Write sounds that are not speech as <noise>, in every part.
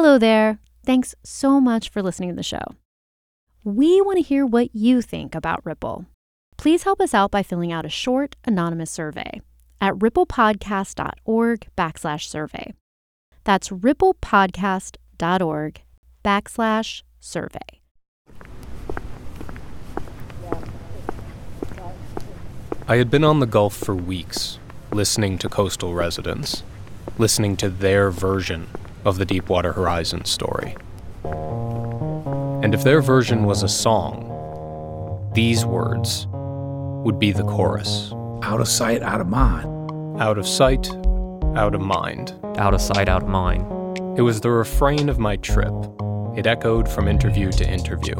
Hello there. Thanks so much for listening to the show. We want to hear what you think about Ripple. Please help us out by filling out a short, anonymous survey at ripplepodcast.org backslash survey. That's ripplepodcast.org backslash survey. I had been on the Gulf for weeks, listening to coastal residents, listening to their version of the Deepwater Horizon story. And if their version was a song, these words would be the chorus Out of sight, out of mind. Out of sight, out of mind. Out of sight, out of mind. It was the refrain of my trip. It echoed from interview to interview.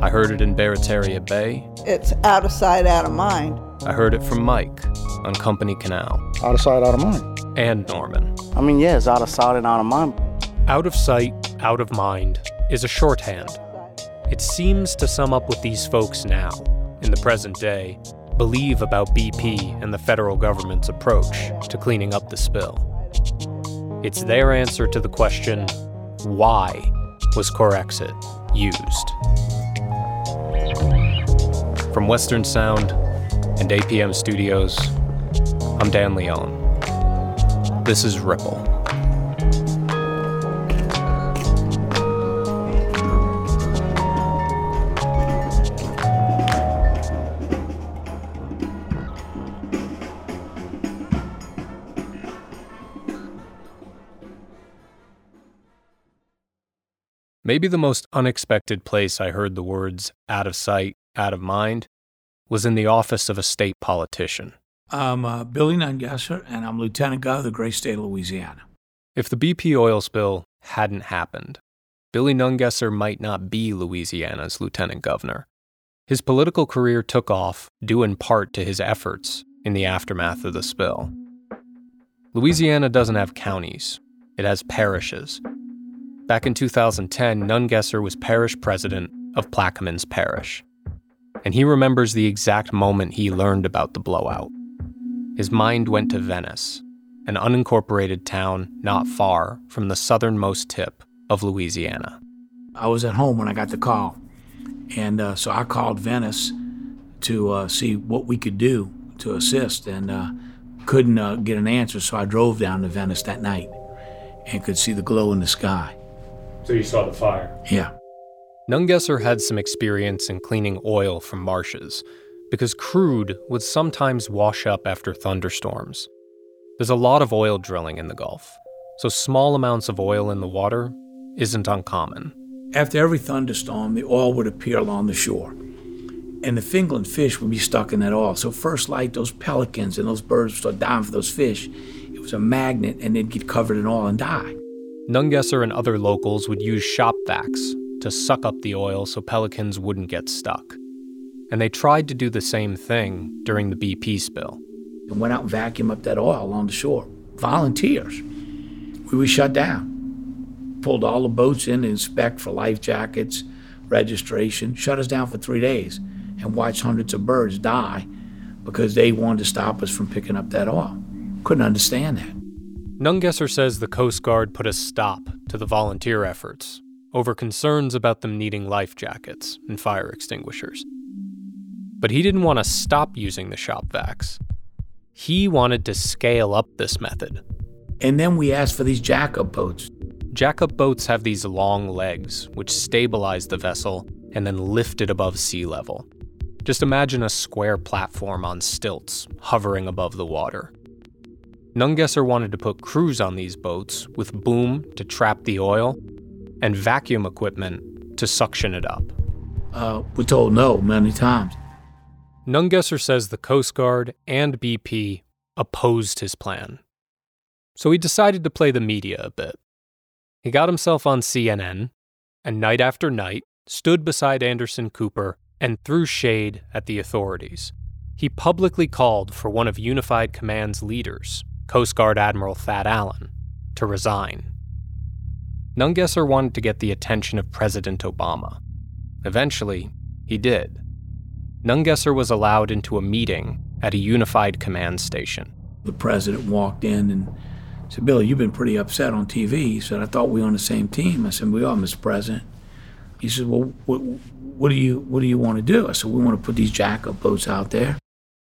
I heard it in Barataria Bay. It's out of sight, out of mind. I heard it from Mike on Company Canal. Out of sight, out of mind. And Norman. I mean, yeah, it's out of sight and out of mind. Out of sight, out of mind is a shorthand. It seems to sum up what these folks now, in the present day, believe about BP and the federal government's approach to cleaning up the spill. It's their answer to the question why was Corexit used? From Western Sound and APM Studios, I'm Dan Leone. This is Ripple. Maybe the most unexpected place I heard the words out of sight, out of mind was in the office of a state politician. I'm uh, Billy Nungesser, and I'm Lieutenant Governor of the great state of Louisiana. If the BP oil spill hadn't happened, Billy Nungesser might not be Louisiana's lieutenant governor. His political career took off due in part to his efforts in the aftermath of the spill. Louisiana doesn't have counties, it has parishes. Back in 2010, Nungesser was parish president of Plaquemines Parish. And he remembers the exact moment he learned about the blowout. His mind went to Venice, an unincorporated town not far from the southernmost tip of Louisiana. I was at home when I got the call, and uh, so I called Venice to uh, see what we could do to assist, and uh, couldn't uh, get an answer. So I drove down to Venice that night and could see the glow in the sky. So you saw the fire? Yeah. Nungesser had some experience in cleaning oil from marshes because crude would sometimes wash up after thunderstorms. There's a lot of oil drilling in the Gulf, so small amounts of oil in the water isn't uncommon. After every thunderstorm, the oil would appear along the shore, and the fingerling fish would be stuck in that oil. So, first light, those pelicans and those birds would start dying for those fish. It was a magnet, and they'd get covered in oil and die. Nungesser and other locals would use shop vacs to suck up the oil so pelicans wouldn't get stuck. And they tried to do the same thing during the BP spill. And went out and vacuumed up that oil along the shore. Volunteers. We were shut down. Pulled all the boats in to inspect for life jackets, registration, shut us down for three days, and watched hundreds of birds die because they wanted to stop us from picking up that oil. Couldn't understand that. Nungesser says the Coast Guard put a stop to the volunteer efforts over concerns about them needing life jackets and fire extinguishers. But he didn't want to stop using the shop vacs. He wanted to scale up this method. And then we asked for these jack-up boats. Jack-up boats have these long legs which stabilize the vessel and then lift it above sea level. Just imagine a square platform on stilts hovering above the water. Nungesser wanted to put crews on these boats with boom to trap the oil and vacuum equipment to suction it up. Uh, we told no many times. Nungesser says the Coast Guard and BP opposed his plan. So he decided to play the media a bit. He got himself on CNN, and night after night stood beside Anderson Cooper and threw shade at the authorities. He publicly called for one of Unified Command's leaders, Coast Guard Admiral Thad Allen, to resign. Nungesser wanted to get the attention of President Obama. Eventually, he did. Nungesser was allowed into a meeting at a unified command station. The president walked in and said, Billy, you've been pretty upset on TV. He said, I thought we were on the same team. I said, we are, Mr. President. He said, well, what, what do you what do you want to do? I said, we want to put these jack-up boats out there.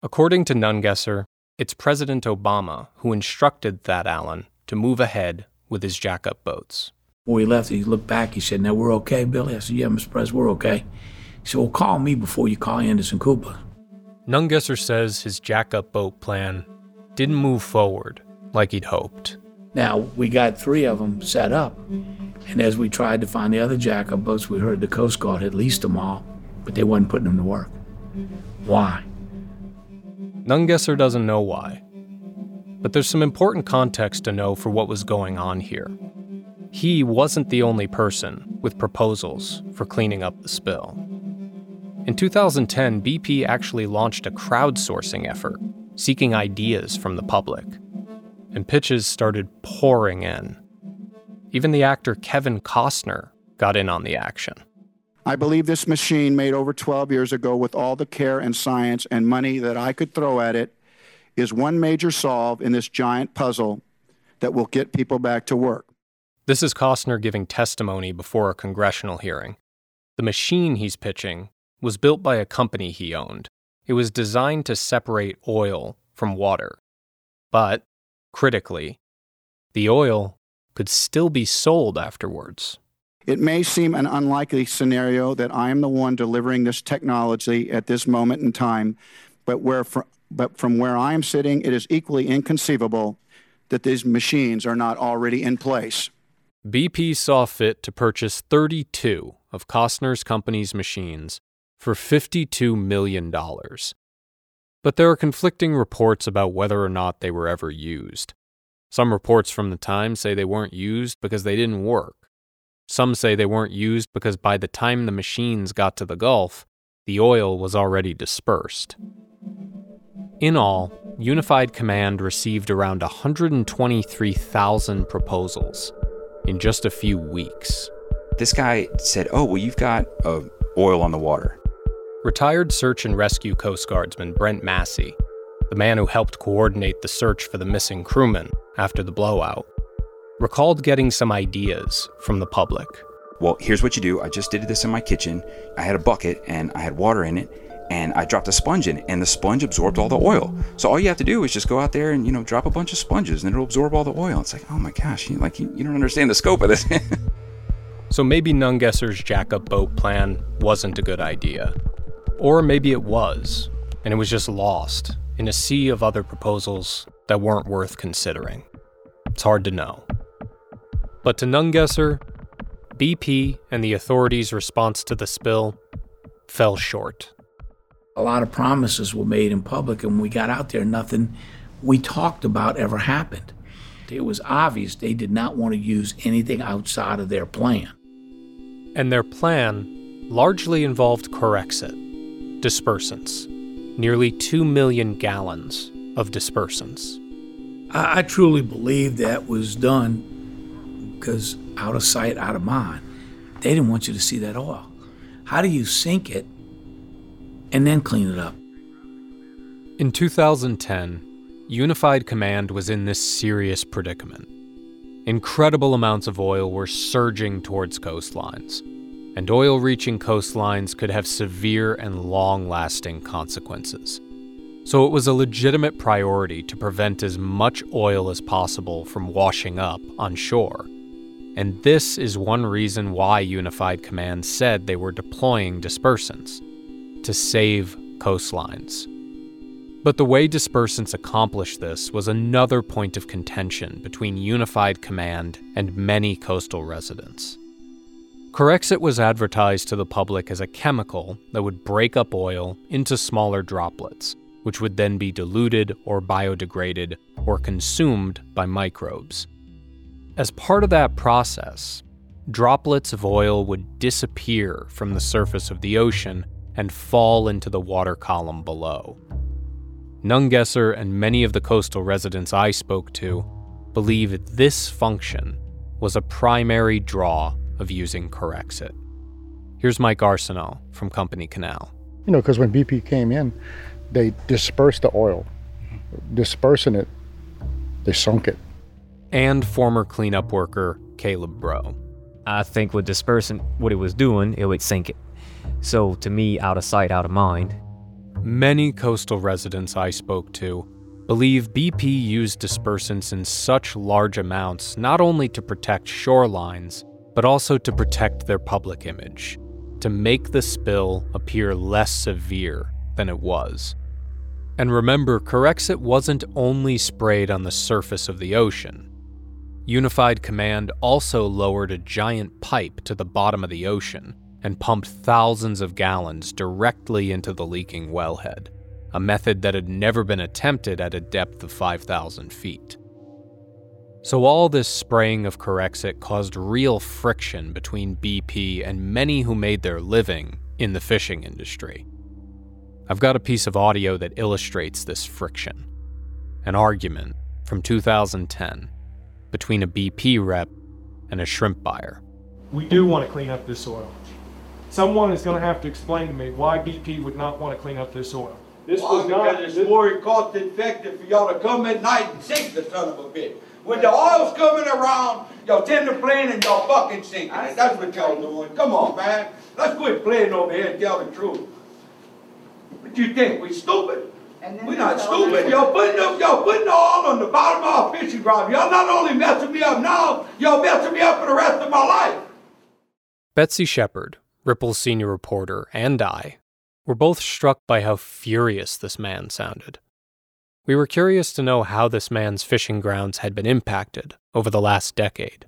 According to Nungesser, it's President Obama who instructed Thad Allen to move ahead with his jack-up boats. When he left, he looked back. He said, now we're okay, Billy? I said, yeah, Mr. President, we're okay. He said, well, call me before you call Anderson Cooper. Nungesser says his jack-up boat plan didn't move forward like he'd hoped. Now, we got three of them set up, and as we tried to find the other jack-up boats, we heard the Coast Guard had leased them all, but they wasn't putting them to work. Why? Nungesser doesn't know why, but there's some important context to know for what was going on here. He wasn't the only person with proposals for cleaning up the spill. In 2010, BP actually launched a crowdsourcing effort seeking ideas from the public and pitches started pouring in. Even the actor Kevin Costner got in on the action. I believe this machine made over 12 years ago with all the care and science and money that I could throw at it is one major solve in this giant puzzle that will get people back to work. This is Costner giving testimony before a congressional hearing. The machine he's pitching was built by a company he owned. It was designed to separate oil from water. But critically, the oil could still be sold afterwards. It may seem an unlikely scenario that I am the one delivering this technology at this moment in time, but, where fr- but from where I am sitting, it is equally inconceivable that these machines are not already in place. BP saw fit to purchase 32 of Costner's company's machines for $52 million. But there are conflicting reports about whether or not they were ever used. Some reports from the time say they weren't used because they didn't work. Some say they weren't used because by the time the machines got to the Gulf, the oil was already dispersed. In all, Unified Command received around 123,000 proposals in just a few weeks. This guy said, Oh, well, you've got uh, oil on the water. Retired search and rescue Coast Guardsman Brent Massey, the man who helped coordinate the search for the missing crewmen after the blowout, recalled getting some ideas from the public. Well, here's what you do. I just did this in my kitchen. I had a bucket and I had water in it and I dropped a sponge in it and the sponge absorbed all the oil. So all you have to do is just go out there and, you know, drop a bunch of sponges and it'll absorb all the oil. It's like, oh my gosh, you, like you, you don't understand the scope of this. <laughs> so maybe Nungesser's jack-up boat plan wasn't a good idea. Or maybe it was, and it was just lost in a sea of other proposals that weren't worth considering. It's hard to know. But to Nungesser, BP and the authorities' response to the spill fell short. A lot of promises were made in public, and when we got out there, nothing we talked about ever happened. It was obvious they did not want to use anything outside of their plan. And their plan largely involved Corexit, dispersants, nearly 2 million gallons of dispersants. I, I truly believe that was done because out of sight, out of mind. They didn't want you to see that oil. How do you sink it and then clean it up? In 2010, Unified Command was in this serious predicament. Incredible amounts of oil were surging towards coastlines and oil reaching coastlines could have severe and long lasting consequences. So it was a legitimate priority to prevent as much oil as possible from washing up on shore. And this is one reason why Unified Command said they were deploying dispersants to save coastlines. But the way dispersants accomplished this was another point of contention between Unified Command and many coastal residents. Corexit was advertised to the public as a chemical that would break up oil into smaller droplets, which would then be diluted or biodegraded or consumed by microbes. As part of that process, droplets of oil would disappear from the surface of the ocean and fall into the water column below. Nungesser and many of the coastal residents I spoke to believe this function was a primary draw of using Corexit. Here's Mike Arsenault from Company Canal. You know, because when BP came in, they dispersed the oil. Dispersing it, they sunk it. And former cleanup worker Caleb Bro. I think with dispersant, what it was doing, it would sink it. So to me, out of sight, out of mind. Many coastal residents I spoke to believe BP used dispersants in such large amounts not only to protect shorelines, but also to protect their public image, to make the spill appear less severe than it was. And remember, Corexit wasn't only sprayed on the surface of the ocean. Unified Command also lowered a giant pipe to the bottom of the ocean and pumped thousands of gallons directly into the leaking wellhead, a method that had never been attempted at a depth of 5,000 feet. So, all this spraying of Corexit caused real friction between BP and many who made their living in the fishing industry. I've got a piece of audio that illustrates this friction an argument from 2010 between a BP rep and a shrimp buyer. We do want to clean up this oil. Someone is going to have to explain to me why BP would not want to clean up this oil. This Why? was not. Because it's more cost effective for y'all to come at night and sink the son of a bitch. When the oil's coming around, y'all tend to plane and y'all fucking sinking it. That's what y'all doing. Come on, man. Let's quit playing over here and tell the truth. What you think? We stupid? We're not stupid. Y'all putting up, y'all putting the oil on the bottom of our fishing ground. Y'all not only messing me up now, y'all messing me up for the rest of my life. Betsy Shepard, Ripple's senior reporter, and I were both struck by how furious this man sounded. We were curious to know how this man's fishing grounds had been impacted over the last decade.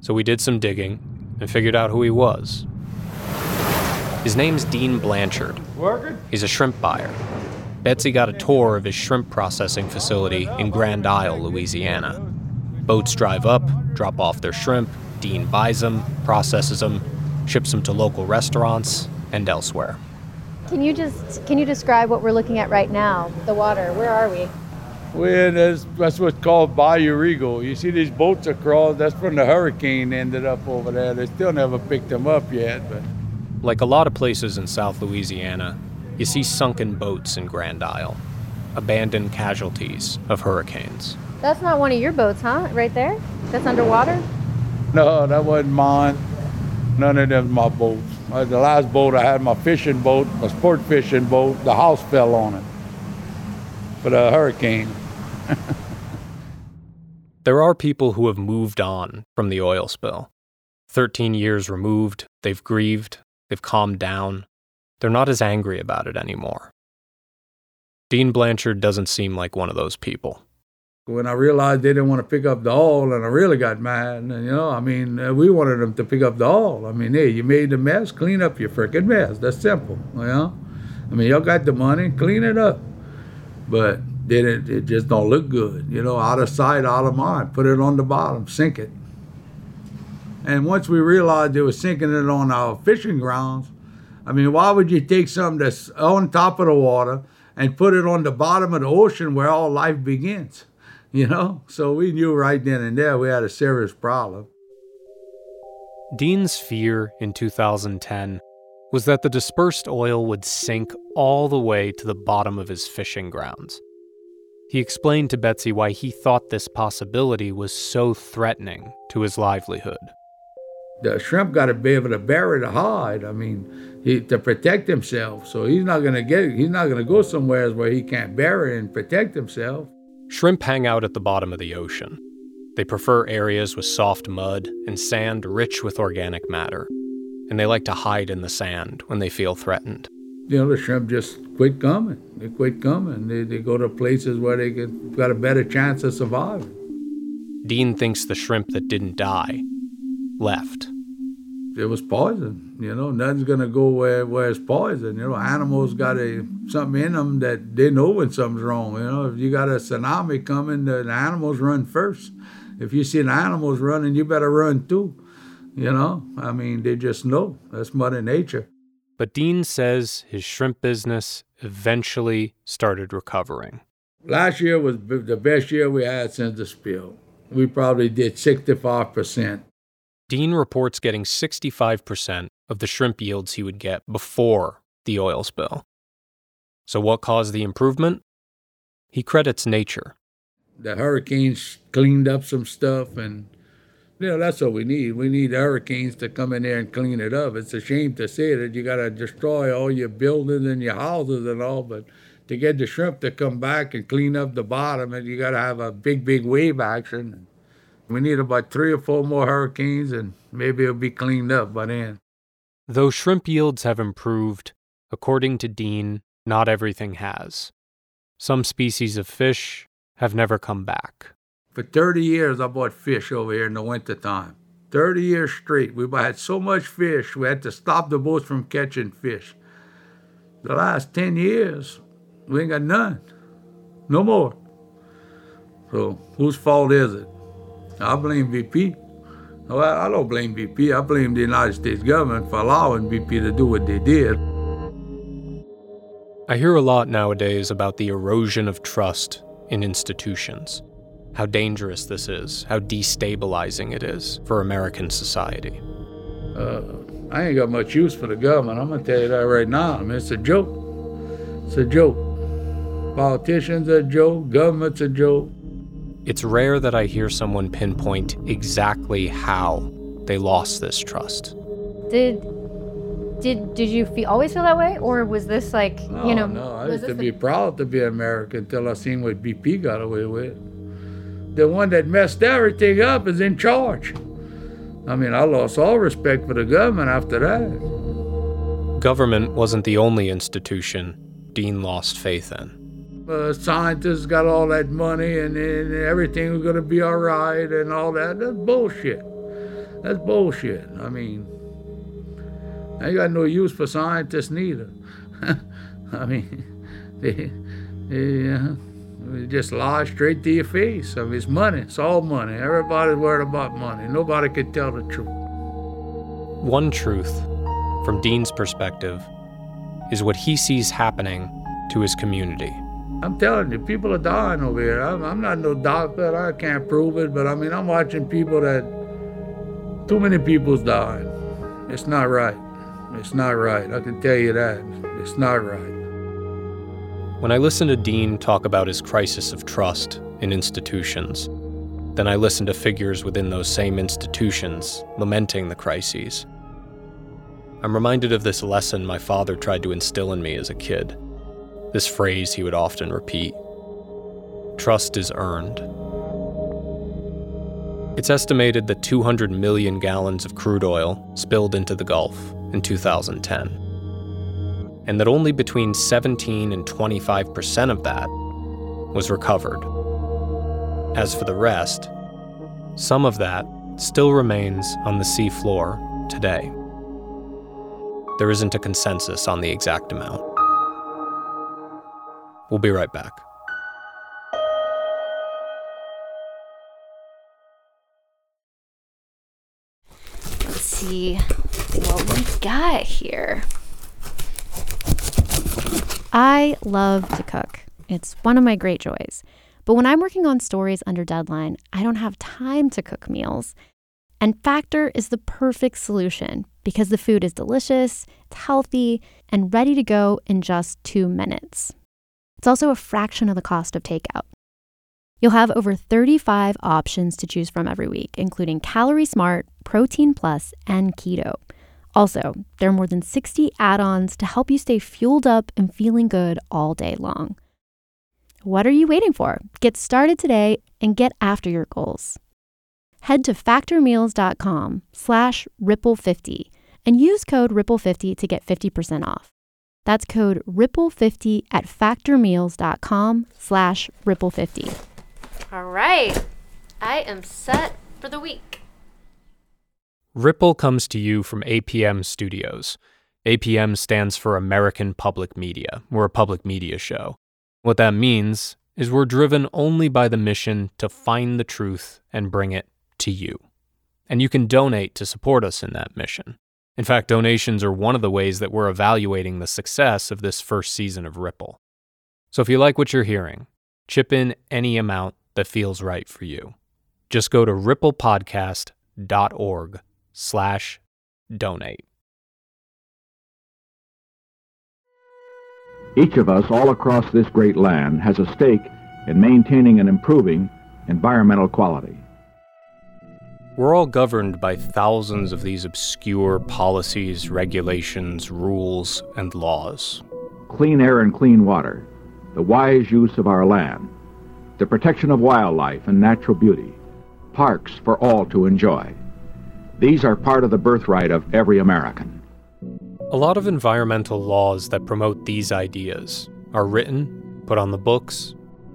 So we did some digging and figured out who he was. His name's Dean Blanchard. Working? He's a shrimp buyer. Betsy got a tour of his shrimp processing facility in Grand Isle, Louisiana. Boats drive up, drop off their shrimp, Dean buys them, processes them, ships them to local restaurants and elsewhere. Can you just can you describe what we're looking at right now? The water. Where are we? Well, that's, that's what's called Bayou Rigaud. You see these boats across, that's from the hurricane ended up over there. They still never picked them up yet, but Like a lot of places in South Louisiana, you see sunken boats in Grand Isle, abandoned casualties of hurricanes. That's not one of your boats, huh? Right there? That's underwater? no, that wasn't mine. None of them my boats. Uh, The last boat I had, my fishing boat, my sport fishing boat, the house fell on it for the hurricane. <laughs> There are people who have moved on from the oil spill. 13 years removed, they've grieved, they've calmed down, they're not as angry about it anymore. Dean Blanchard doesn't seem like one of those people. When I realized they didn't want to pick up the oil, and I really got mad. And, you know, I mean, uh, we wanted them to pick up the oil. I mean, hey, you made the mess, clean up your freaking mess. That's simple, you know. I mean, y'all got the money, clean it up. But then it, it just don't look good, you know. Out of sight, out of mind. Put it on the bottom, sink it. And once we realized they were sinking it on our fishing grounds, I mean, why would you take something that's on top of the water and put it on the bottom of the ocean where all life begins? You know? So we knew right then and there we had a serious problem. Dean's fear in 2010 was that the dispersed oil would sink all the way to the bottom of his fishing grounds. He explained to Betsy why he thought this possibility was so threatening to his livelihood. The shrimp got to be able to bury the hide. I mean, he, to protect himself. So he's not gonna get. He's not gonna go somewhere where he can't bury and protect himself. Shrimp hang out at the bottom of the ocean. They prefer areas with soft mud and sand rich with organic matter, and they like to hide in the sand when they feel threatened. You know, the shrimp just quit coming. They quit coming. They, they go to places where they get, got a better chance of surviving. Dean thinks the shrimp that didn't die left. It was poison. You know, nothing's gonna go where where it's poison. You know, animals got a something in them that they know when something's wrong. You know, if you got a tsunami coming, the, the animals run first. If you see the animals running, you better run too. You know, I mean, they just know. That's Mother Nature. But Dean says his shrimp business eventually started recovering. Last year was the best year we had since the spill. We probably did 65%. Dean reports getting 65% of the shrimp yields he would get before the oil spill. So, what caused the improvement? He credits nature. the hurricanes cleaned up some stuff, and you know that's what we need. We need hurricanes to come in there and clean it up. It's a shame to say that you got to destroy all your buildings and your houses and all, but to get the shrimp to come back and clean up the bottom, and you got to have a big, big wave action. We need about three or four more hurricanes, and maybe it'll be cleaned up by then. Though shrimp yields have improved, according to Dean, not everything has. Some species of fish have never come back. For 30 years, I bought fish over here in the wintertime. 30 years straight. We had so much fish, we had to stop the boats from catching fish. The last 10 years, we ain't got none. No more. So, whose fault is it? I blame BP. Well, I don't blame BP. I blame the United States government for allowing BP to do what they did. I hear a lot nowadays about the erosion of trust in institutions. How dangerous this is, how destabilizing it is for American society. Uh, I ain't got much use for the government. I'm gonna tell you that right now. I mean, it's a joke. It's a joke. Politicians are a joke. Government's a joke. It's rare that I hear someone pinpoint exactly how they lost this trust. Did did did you feel, always feel that way, or was this like no, you know? No, I used to be proud to be American until I seen what BP got away with. The one that messed everything up is in charge. I mean, I lost all respect for the government after that. Government wasn't the only institution Dean lost faith in. Uh, scientists got all that money and, and everything was going to be all right and all that. That's bullshit. That's bullshit. I mean, I got no use for scientists neither. <laughs> I mean, <laughs> they, they, uh, they just lie straight to your face. I mean, it's money. It's all money. Everybody's worried about money. Nobody can tell the truth. One truth, from Dean's perspective, is what he sees happening to his community. I'm telling you, people are dying over here. I'm, I'm not no doctor. I can't prove it, but I mean, I'm watching people that too many people's dying. It's not right. It's not right. I can tell you that. It's not right. When I listen to Dean talk about his crisis of trust in institutions, then I listen to figures within those same institutions lamenting the crises. I'm reminded of this lesson my father tried to instill in me as a kid. This phrase he would often repeat Trust is earned. It's estimated that 200 million gallons of crude oil spilled into the Gulf in 2010, and that only between 17 and 25 percent of that was recovered. As for the rest, some of that still remains on the seafloor today. There isn't a consensus on the exact amount. We'll be right back. Let's see what we got here. I love to cook. It's one of my great joys. But when I'm working on stories under deadline, I don't have time to cook meals. And Factor is the perfect solution because the food is delicious, it's healthy, and ready to go in just two minutes. It's also a fraction of the cost of takeout. You'll have over 35 options to choose from every week, including Calorie Smart, Protein Plus, and Keto. Also, there are more than 60 add ons to help you stay fueled up and feeling good all day long. What are you waiting for? Get started today and get after your goals. Head to factormeals.com slash ripple50 and use code ripple50 to get 50% off. That's code ripple50 at factormeals.com slash ripple50. All right. I am set for the week. Ripple comes to you from APM Studios. APM stands for American Public Media. We're a public media show. What that means is we're driven only by the mission to find the truth and bring it to you. And you can donate to support us in that mission. In fact, donations are one of the ways that we're evaluating the success of this first season of Ripple. So if you like what you're hearing, chip in any amount that feels right for you. Just go to ripplepodcast.org slash donate. Each of us all across this great land has a stake in maintaining and improving environmental quality. We're all governed by thousands of these obscure policies, regulations, rules, and laws. Clean air and clean water, the wise use of our land, the protection of wildlife and natural beauty, parks for all to enjoy. These are part of the birthright of every American. A lot of environmental laws that promote these ideas are written, put on the books,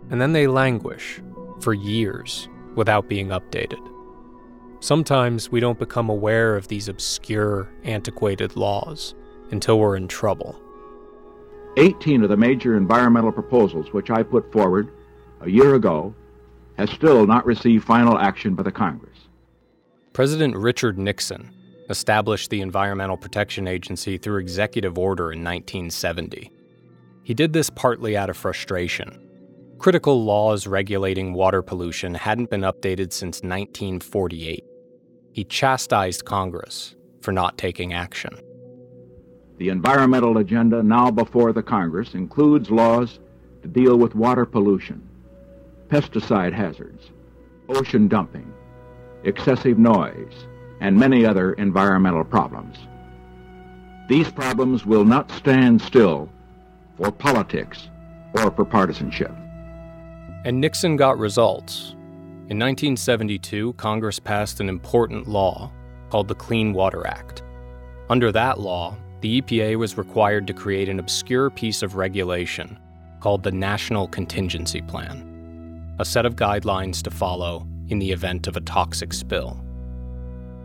and then they languish for years without being updated. Sometimes we don't become aware of these obscure, antiquated laws until we're in trouble. 18 of the major environmental proposals which I put forward a year ago has still not received final action by the Congress. President Richard Nixon established the Environmental Protection Agency through executive order in 1970. He did this partly out of frustration. Critical laws regulating water pollution hadn't been updated since 1948. He chastised Congress for not taking action. The environmental agenda now before the Congress includes laws to deal with water pollution, pesticide hazards, ocean dumping, excessive noise, and many other environmental problems. These problems will not stand still for politics or for partisanship. And Nixon got results. In 1972, Congress passed an important law called the Clean Water Act. Under that law, the EPA was required to create an obscure piece of regulation called the National Contingency Plan, a set of guidelines to follow in the event of a toxic spill.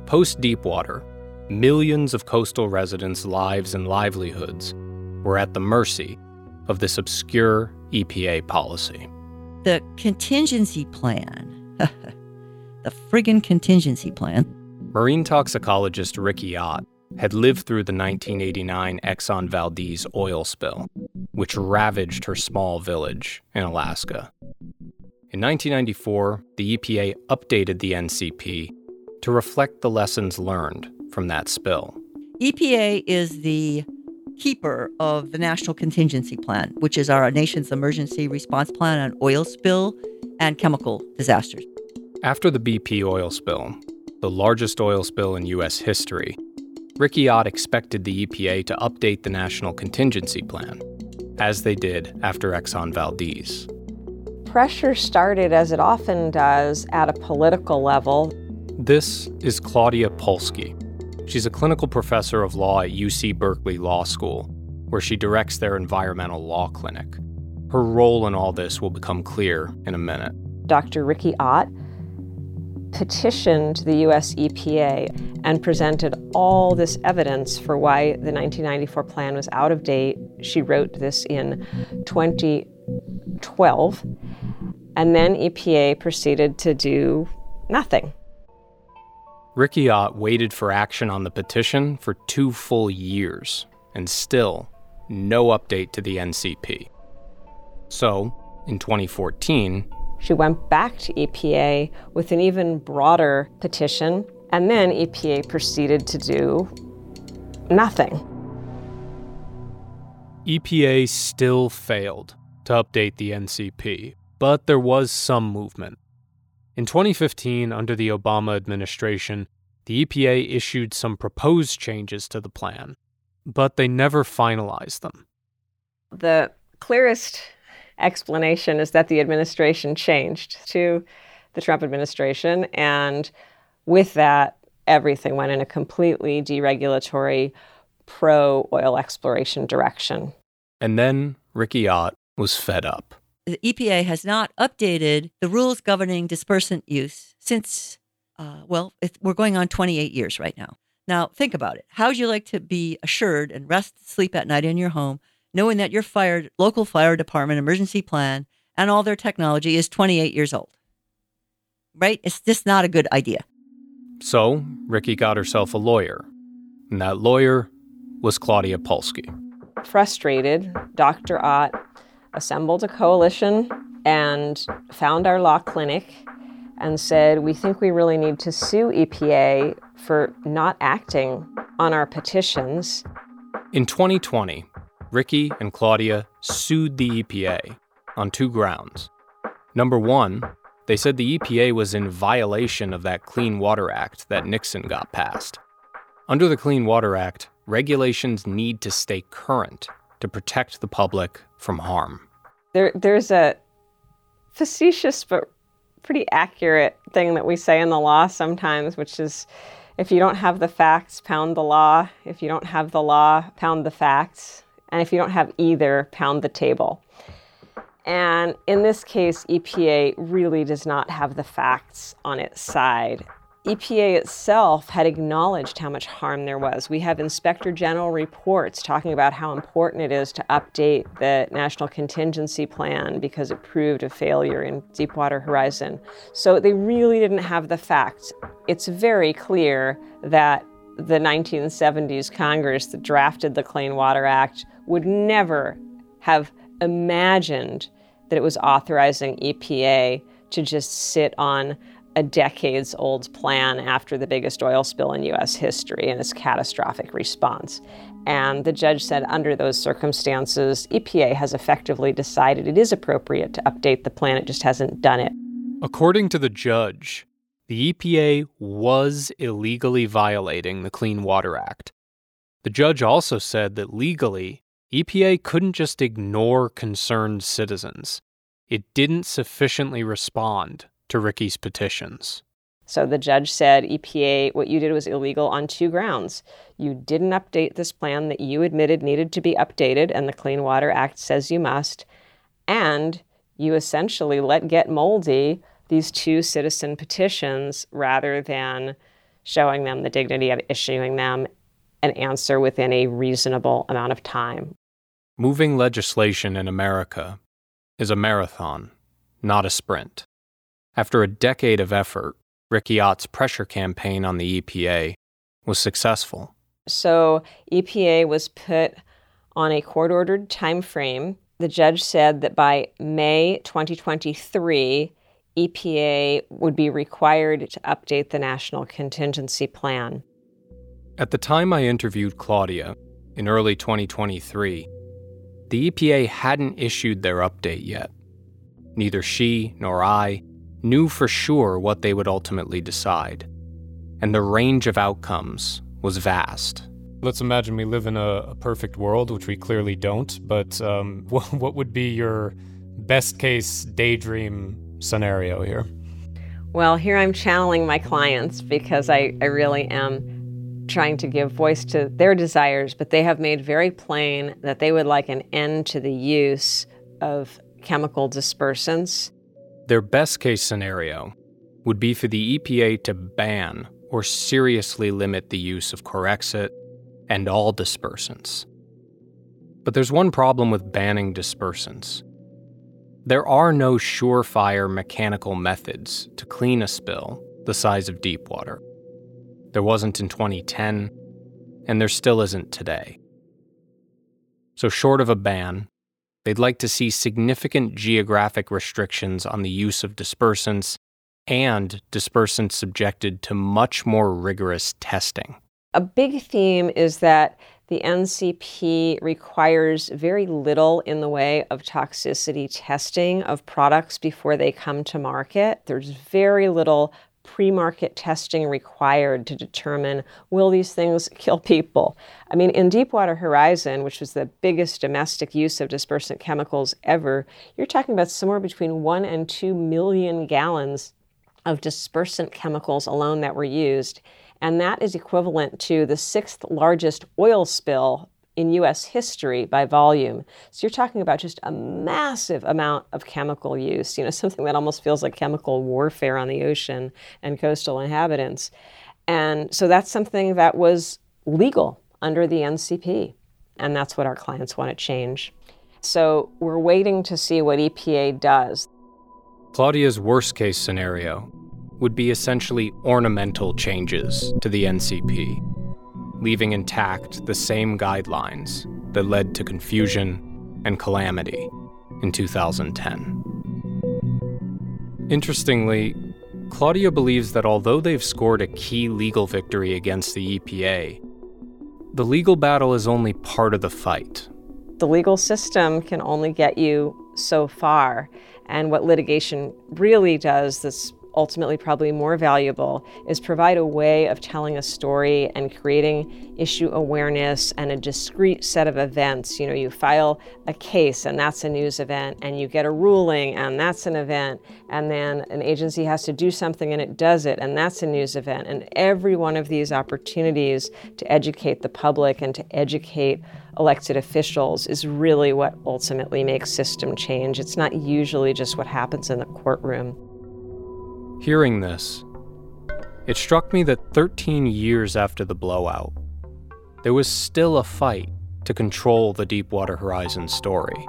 Post Deepwater, millions of coastal residents' lives and livelihoods were at the mercy of this obscure EPA policy. The contingency plan. <laughs> the friggin' contingency plan. Marine toxicologist Riki Ott had lived through the 1989 Exxon Valdez oil spill, which ravaged her small village in Alaska. In 1994, the EPA updated the NCP to reflect the lessons learned from that spill. EPA is the keeper of the National Contingency Plan, which is our nation's emergency response plan on oil spill and chemical disasters. After the BP oil spill, the largest oil spill in U.S. history, Riki Ott expected the EPA to update the National Contingency Plan, as they did after Exxon Valdez. Pressure started, as it often does, at a political level. This is Claudia Polsky. She's a clinical professor of law at UC Berkeley Law School, where she directs their environmental law clinic. Her role in all this will become clear in a minute. Dr. Riki Ott petitioned the US EPA and presented all this evidence for why the 1994 plan was out of date. She wrote this in 2012. And then EPA proceeded to do nothing. Riki Ott waited for action on the petition for two full years, and still no update to the NCP. So, in 2014, she went back to EPA with an even broader petition, and then EPA proceeded to do nothing. EPA still failed to update the NCP, but there was some movement. In 2015, under the Obama administration, the EPA issued some proposed changes to the plan, but they never finalized them. The clearest explanation is that the administration changed to the Trump administration, and with that, everything went in a completely deregulatory, pro oil exploration direction. And then Riki Ott was fed up the EPA has not updated the rules governing dispersant use since, uh, well, we're going on 28 years right now. Now, think about it. How would you like to be assured and rest, sleep at night in your home, knowing that your fire, local fire department emergency plan and all their technology is 28 years old? Right? It's just not a good idea. So, Riki got herself a lawyer, and that lawyer was Claudia Polsky. Frustrated, Dr. Ott assembled a coalition and found our law clinic and said, We think we really need to sue EPA for not acting on our petitions. In 2020, Riki and Claudia sued the EPA on two grounds. Number one, They said the EPA was in violation of that Clean Water Act that Nixon got passed. Under the Clean Water Act, regulations need to stay current to protect the public from harm. There, there's a facetious but pretty accurate thing that we say in the law sometimes, which is if you don't have the facts, pound the law. If you don't have the law, pound the facts. And if you don't have either, pound the table. And in this case, EPA really does not have the facts on its side. EPA itself had acknowledged how much harm there was. We have Inspector General reports talking about how important it is to update the National Contingency Plan because it proved a failure in Deepwater Horizon. So they really didn't have the facts. It's very clear that the 1970s Congress that drafted the Clean Water Act would never have imagined that it was authorizing EPA to just sit on a decades old plan after the biggest oil spill in US history and its catastrophic response. And the judge said, under those circumstances, EPA has effectively decided it is appropriate to update the plan, it just hasn't done it. According to the judge, the EPA was illegally violating the Clean Water Act. The judge also said that legally, EPA couldn't just ignore concerned citizens. It didn't sufficiently respond to Riki's petitions. So the judge said, EPA, what you did was illegal on two grounds. You didn't update this plan that you admitted needed to be updated, and the Clean Water Act says you must. And you essentially let get moldy these two citizen petitions rather than showing them the dignity of issuing them an answer within a reasonable amount of time. Moving legislation in America is a marathon, not a sprint. After a decade of effort, Riki Ott's pressure campaign on the EPA was successful. So EPA was put on a court ordered time frame. The judge said that by May 2023, EPA would be required to update the National Contingency Plan. At the time I interviewed Claudia, in early 2023, the EPA hadn't issued their update yet. Neither she nor I knew for sure what they would ultimately decide, and the range of outcomes was vast. Let's imagine we live in a, a perfect world, which we clearly don't, but um, <laughs> what, what would be your best case daydream scenario here? Well, here I'm channeling my clients because I, I really am trying to give voice to their desires, but they have made very plain that they would like an end to the use of chemical dispersants their best case scenario would be for the EPA to ban or seriously limit the use of Corexit and all dispersants. But there's one problem with banning dispersants. There are no surefire mechanical methods to clean a spill the size of Deepwater. There wasn't in 2010, and there still isn't today. So, short of a ban, They'd like to see significant geographic restrictions on the use of dispersants and dispersants subjected to much more rigorous testing. A big theme is that the NCP requires very little in the way of toxicity testing of products before they come to market. There's very little pre market testing required to determine will these things kill people? I mean, in Deepwater Horizon, which was the biggest domestic use of dispersant chemicals ever, you're talking about somewhere between one and two million gallons of dispersant chemicals alone that were used. And that is equivalent to the sixth largest oil spill in US history by volume. So you're talking about just a massive amount of chemical use, you know, <laughs> something that almost feels like chemical warfare on the ocean and coastal inhabitants. And so that's something that was legal under the NCP. And that's what our clients want to change. So we're waiting to see what EPA does. Claudia's worst case scenario would be essentially ornamental changes to the NCP leaving intact the same guidelines that led to confusion and calamity in 2010. Interestingly, Claudia believes that although they've scored a key legal victory against the EPA, the legal battle is only part of the fight. The legal system can only get you so far. And what litigation really does, this ultimately probably more valuable is provide a way of telling a story and creating issue awareness and a discrete set of events. You know, you file a case and that's a news event, and you get a ruling and that's an event, and then an agency has to do something and it does it, and that's a news event. And every one of these opportunities to educate the public and to educate elected officials is really what ultimately makes system change. It's not usually just what happens in the courtroom. Hearing this, it struck me that 13 years after the blowout, there was still a fight to control the Deepwater Horizon story.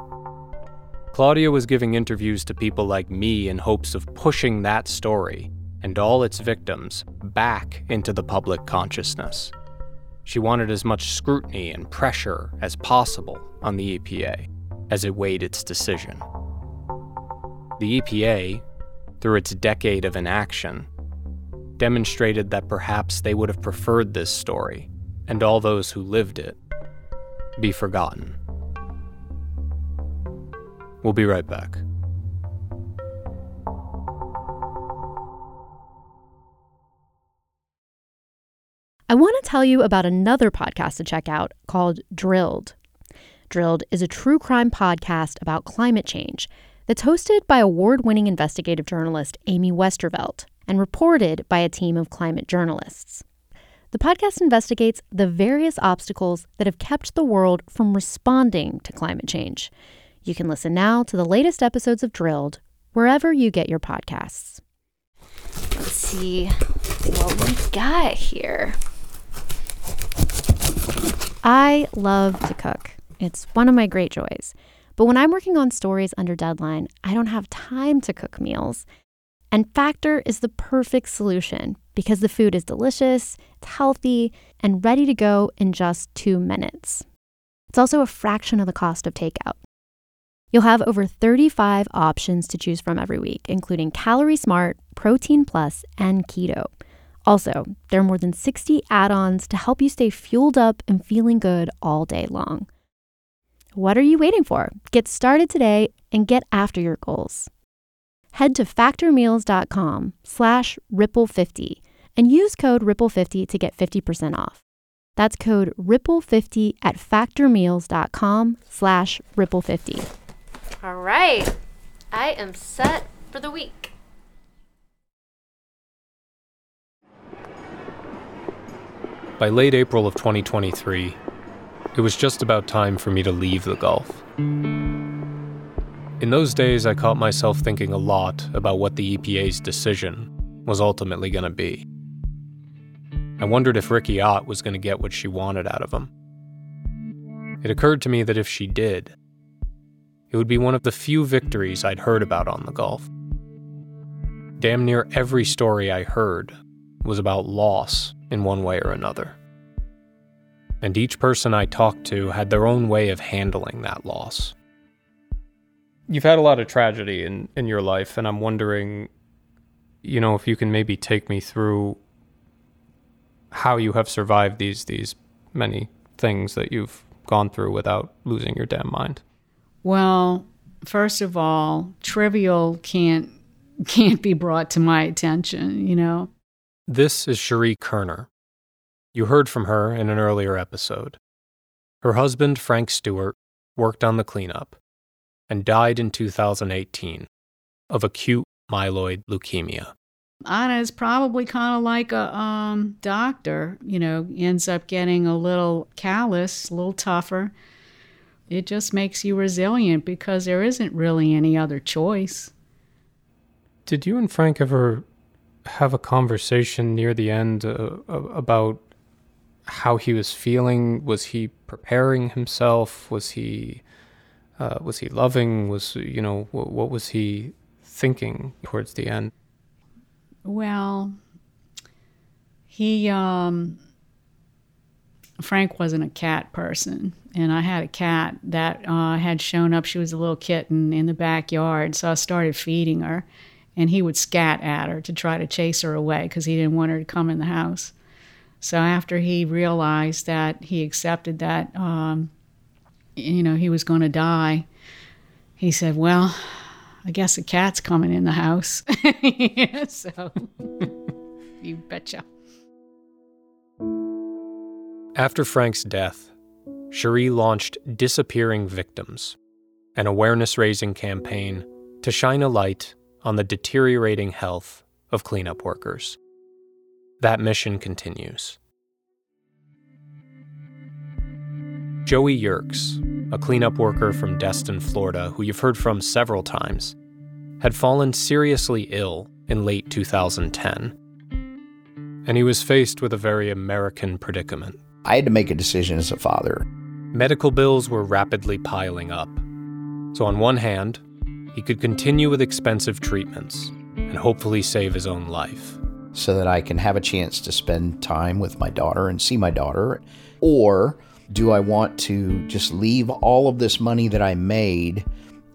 Claudia was giving interviews to people like me in hopes of pushing that story and all its victims back into the public consciousness. She wanted as much scrutiny and pressure as possible on the EPA as it weighed its decision. The EPA through its decade of inaction, demonstrated that perhaps they would have preferred this story, and all those who lived it, be forgotten. We'll be right back. I want to tell you about another podcast to check out called Drilled. Drilled is a true crime podcast about climate change that's hosted by award winning investigative journalist Amy Westervelt and reported by a team of climate journalists. The podcast investigates the various obstacles that have kept the world from responding to climate change. You can listen now to the latest episodes of Drilled wherever you get your podcasts. Let's see what we got here. I love to cook. It's one of my great joys. But when I'm working on stories under deadline, I don't have time to cook meals. And Factor is the perfect solution because the food is delicious, it's healthy, and ready to go in just two minutes. It's also a fraction of the cost of takeout. You'll have over 35 options to choose from every week, including Calorie Smart, Protein Plus, and Keto. Also, there are more than 60 add ons to help you stay fueled up and feeling good all day long. What are you waiting for? Get started today and get after your goals. Head to factormeals.com slash ripple50 and use code ripple50 to get 50% off. That's code ripple50 at factormeals.com slash ripple50. All right. I am set for the week. By late April of 2023, it was just about time for me to leave the Gulf. In those days, I caught myself thinking a lot about what the EPA's decision was ultimately going to be. I wondered if Riki Ott was going to get what she wanted out of him. It occurred to me that if she did, it would be one of the few victories I'd heard about on the Gulf. Damn near every story I heard was about loss in one way or another and each person I talked to had their own way of handling that loss. You've had a lot of tragedy in, in your life, and I'm wondering, you know, if you can maybe take me through how you have survived these these many things that you've gone through without losing your damn mind. Well, first of all, trivial can't <laughs> can't be brought to my attention, you know. This is Cherie Kerner, you heard from her in an earlier episode. Her husband, Frank Stewart, worked on the cleanup and died in 2018 of acute myeloid leukemia. Anna is probably kind of like a um, doctor, you know, ends up getting a little callous, a little tougher. It just makes you resilient because there isn't really any other choice. Did you and Frank ever have a conversation near the end uh, about how he was feeling. Was he preparing himself? Was he uh, was he loving? Was you know what, was he thinking towards the end? Well, he um, Frank wasn't a cat person, and I had a cat that uh, had shown up. She was a little kitten in the backyard, so I started feeding her, and he would scat at her to try to chase her away because he didn't want her to come in the house. So after he realized that he accepted that, um, you know, he was going to die, he said, "Well, I guess a cat's coming in the house. <laughs> so <laughs> you betcha. After Frank's death, Cherie launched Disappearing Victims, an awareness raising campaign to shine a light on the deteriorating health of cleanup workers. That mission continues. Joey Yerkes, a cleanup worker from Destin, Florida, who you've heard from several times, had fallen seriously ill in late 2010. And he was faced with a very American predicament. I had to make a decision as a father. Medical bills were rapidly piling up. So, on one hand, he could continue with expensive treatments and hopefully save his own life. So that I can have a chance to spend time with my daughter and see my daughter. Or do I want to just leave all of this money that I made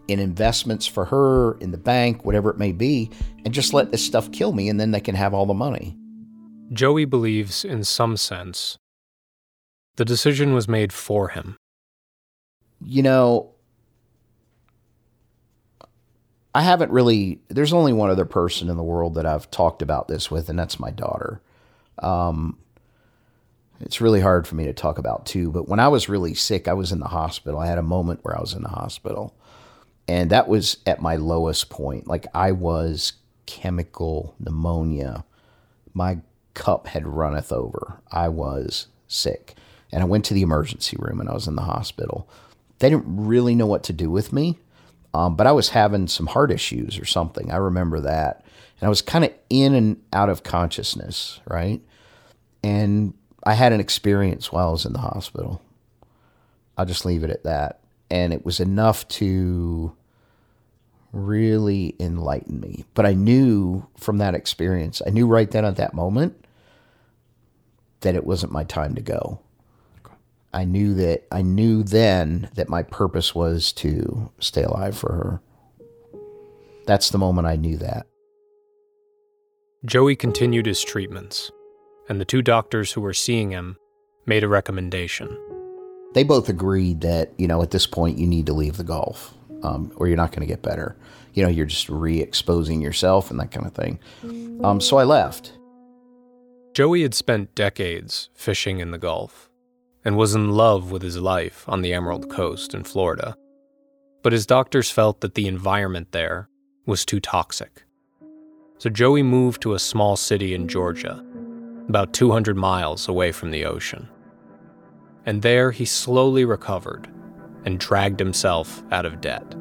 in investments for her in the bank, whatever it may be, and just let this stuff kill me and then they can have all the money? Joey believes, in some sense, the decision was made for him. You know, I haven't really, there's only one other person in the world that I've talked about this with, and that's my daughter. Um, it's really hard for me to talk about too. But when I was really sick, I was in the hospital. I had a moment where I was in the hospital. And that was at my lowest point. Like I was chemical pneumonia. My cup had runneth over. I was sick. And I went to the emergency room and I was in the hospital. They didn't really know what to do with me. Um, but I was having some heart issues or something. I remember that. And I was kind of in and out of consciousness, right? And I had an experience while I was in the hospital. I'll just leave it at that. And it was enough to really enlighten me. But I knew from that experience, I knew right then at that moment that it wasn't my time to go. I knew that I knew then that my purpose was to stay alive for her. That's the moment I knew that. Joey continued his treatments and the two doctors who were seeing him made a recommendation. They both agreed that, you know, at this point you need to leave the Gulf um, or you're not going to get better. You know, you're just re exposing yourself and that kind of thing. Um, so I left. Joey had spent decades fishing in the Gulf and was in love with his life on the Emerald Coast in Florida. But his doctors felt that the environment there was too toxic. So Joey moved to a small city in Georgia about 200 miles away from the ocean. And there he slowly recovered and dragged himself out of debt.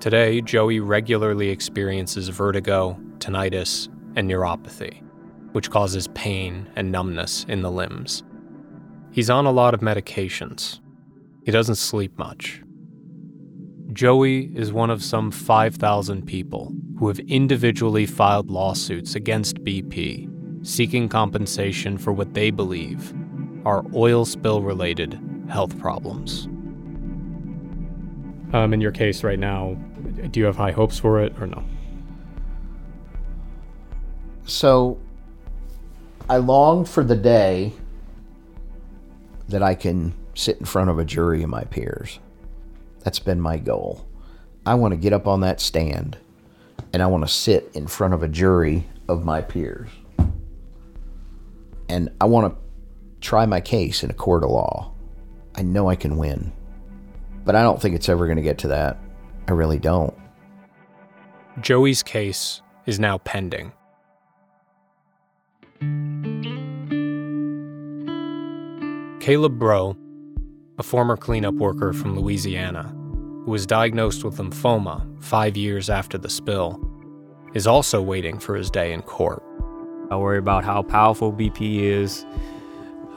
Today, Joey regularly experiences vertigo, tinnitus, and neuropathy, which causes pain and numbness in the limbs. He's on a lot of medications. He doesn't sleep much. Joey is one of some 5,000 people who have individually filed lawsuits against BP seeking compensation for what they believe are oil spill related health problems. Um, in your case right now, do you have high hopes for it or no? So, I long for the day that I can sit in front of a jury of my peers. That's been my goal. I want to get up on that stand and I want to sit in front of a jury of my peers and I want to try my case in a court of law. I know I can win, but I don't think it's ever going to get to that. I really don't. Joey's case is now pending. Caleb Bro, a former cleanup worker from Louisiana, who was diagnosed with lymphoma five years after the spill, is also waiting for his day in court. I worry about how powerful BP is,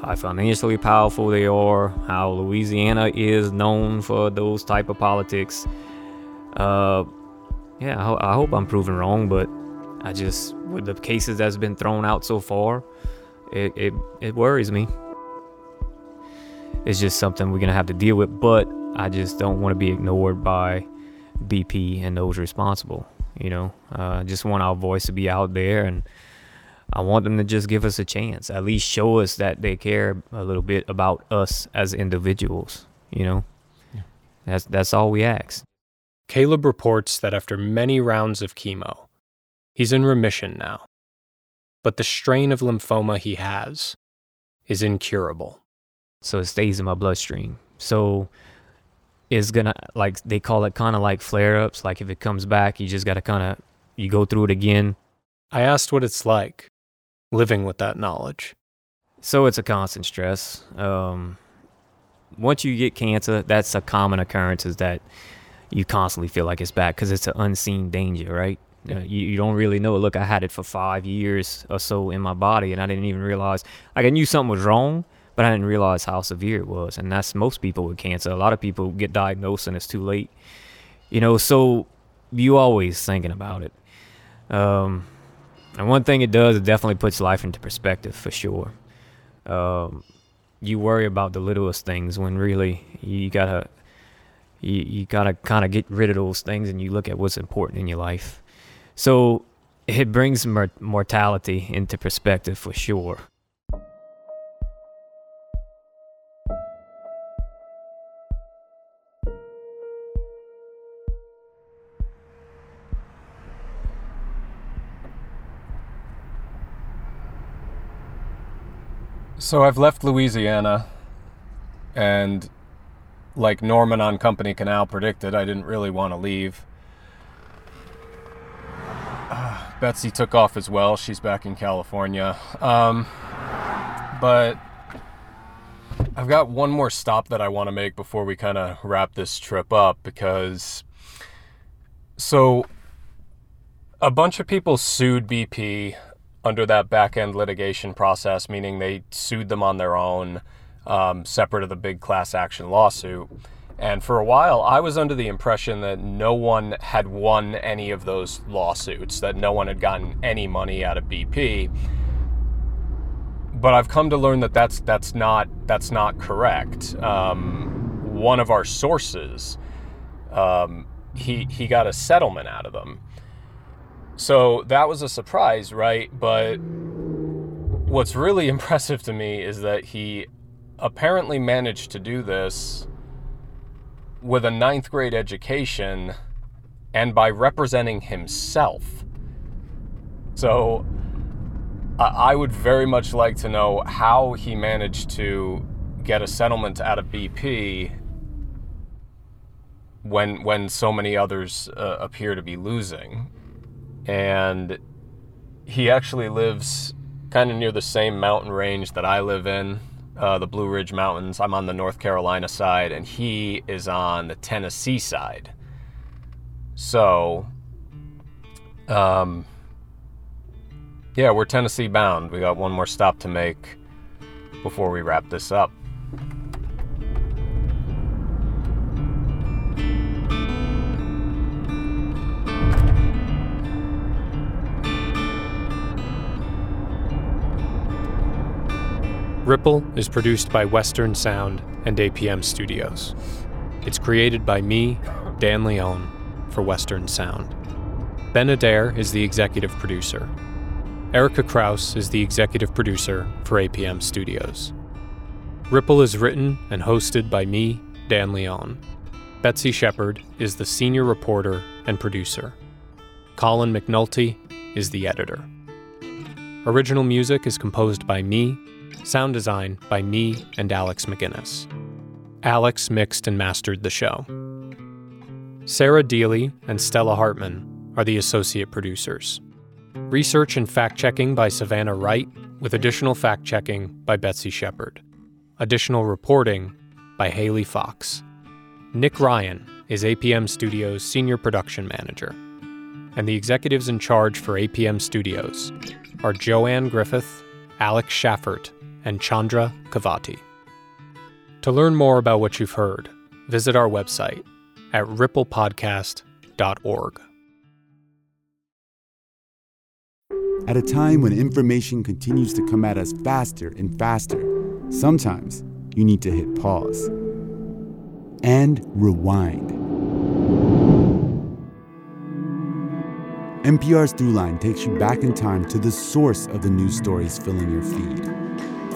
how financially powerful they are, how Louisiana is known for those type of politics. Uh, yeah, I, ho- I hope I'm proven wrong, but I just with the cases that's been thrown out so far, it it, it worries me. It's just something we're gonna have to deal with, but I just don't want to be ignored by BP and those responsible. You know, uh, I just want our voice to be out there and I want them to just give us a chance, at least show us that they care a little bit about us as individuals. You know, yeah. that's that's all we ask. Caleb reports that after many rounds of chemo, he's in remission now. But the strain of lymphoma he has is incurable. So it stays in my bloodstream. So it's gonna like they call it kind of like flare ups. Like if it comes back, you just gotta kind of you go through it again. I asked what it's like living with that knowledge. So it's a constant stress. Um, once you get cancer, that's a common occurrence. Is that you constantly feel like it's back because it's an unseen danger, right? Uh, you, you don't really know. Look, I had it for five years or so in my body, and I didn't even realize. Like I knew something was wrong, but I didn't realize how severe it was. And that's most people with cancer. A lot of people get diagnosed and it's too late. You know, so you always thinking about it. Um, and one thing it does, it definitely puts life into perspective for sure. Um, you worry about the littlest things when really you gotta you, you gotta kind of get rid of those things and you look at what's important in your life. So it brings mor- mortality into perspective for sure. So I've left Louisiana, and like Norman on Company Canal predicted, I didn't really want to leave. Uh, <sighs> Betsy took off as well. She's back in California. Um, but I've got one more stop that I want to make before we kind of wrap this trip up because. So, a bunch of people sued BP under that back end litigation process, meaning they sued them on their own, um, separate of the big class action lawsuit. And for a while, I was under the impression that no one had won any of those lawsuits, that no one had gotten any money out of BP. But I've come to learn that that's that's not that's not correct. Um, one of our sources, um, he he got a settlement out of them. So that was a surprise, right? But what's really <laughs> impressive to me is that he apparently managed to do this with a ninth grade education and by representing himself. So I would very much like to know how he managed to get a settlement out of BP when when so many others uh, appear to be losing and he actually lives kind of near the same mountain range that I live in, uh, the Blue Ridge Mountains. I'm on the North Carolina side, and he is on the Tennessee side. So, um, yeah, we're Tennessee bound. We got one more stop to make before we wrap this up. Ripple is produced by Western Sound and APM Studios. It's created by me, Dan Leone, for Western Sound. Ben Adair is the executive producer. Erica Kraus is the executive producer for APM Studios. Ripple is written and hosted by me, Dan Leone. Betsy Shepard is the senior reporter and producer. Colin McNulty is the editor. Original music is composed by me, Sound design by me and Alex McGinnis. Alex mixed and mastered the show. Sarah Deely and Stella Hartman are the associate producers. Research and fact checking by Savannah Wright, with additional fact checking by Betsy Shepard. Additional reporting by Haley Fox. Nick Ryan is APM Studios' senior production manager. And the executives in charge for APM Studios are Joanne Griffith, Alex Schaffert, and Chandra Kavati. To learn more about what you've heard, visit our website at ripplepodcast.org. At a time when information continues to come at us faster and faster, sometimes you need to hit pause and rewind. NPR's Throughline takes you back in time to the source of the news stories filling your feed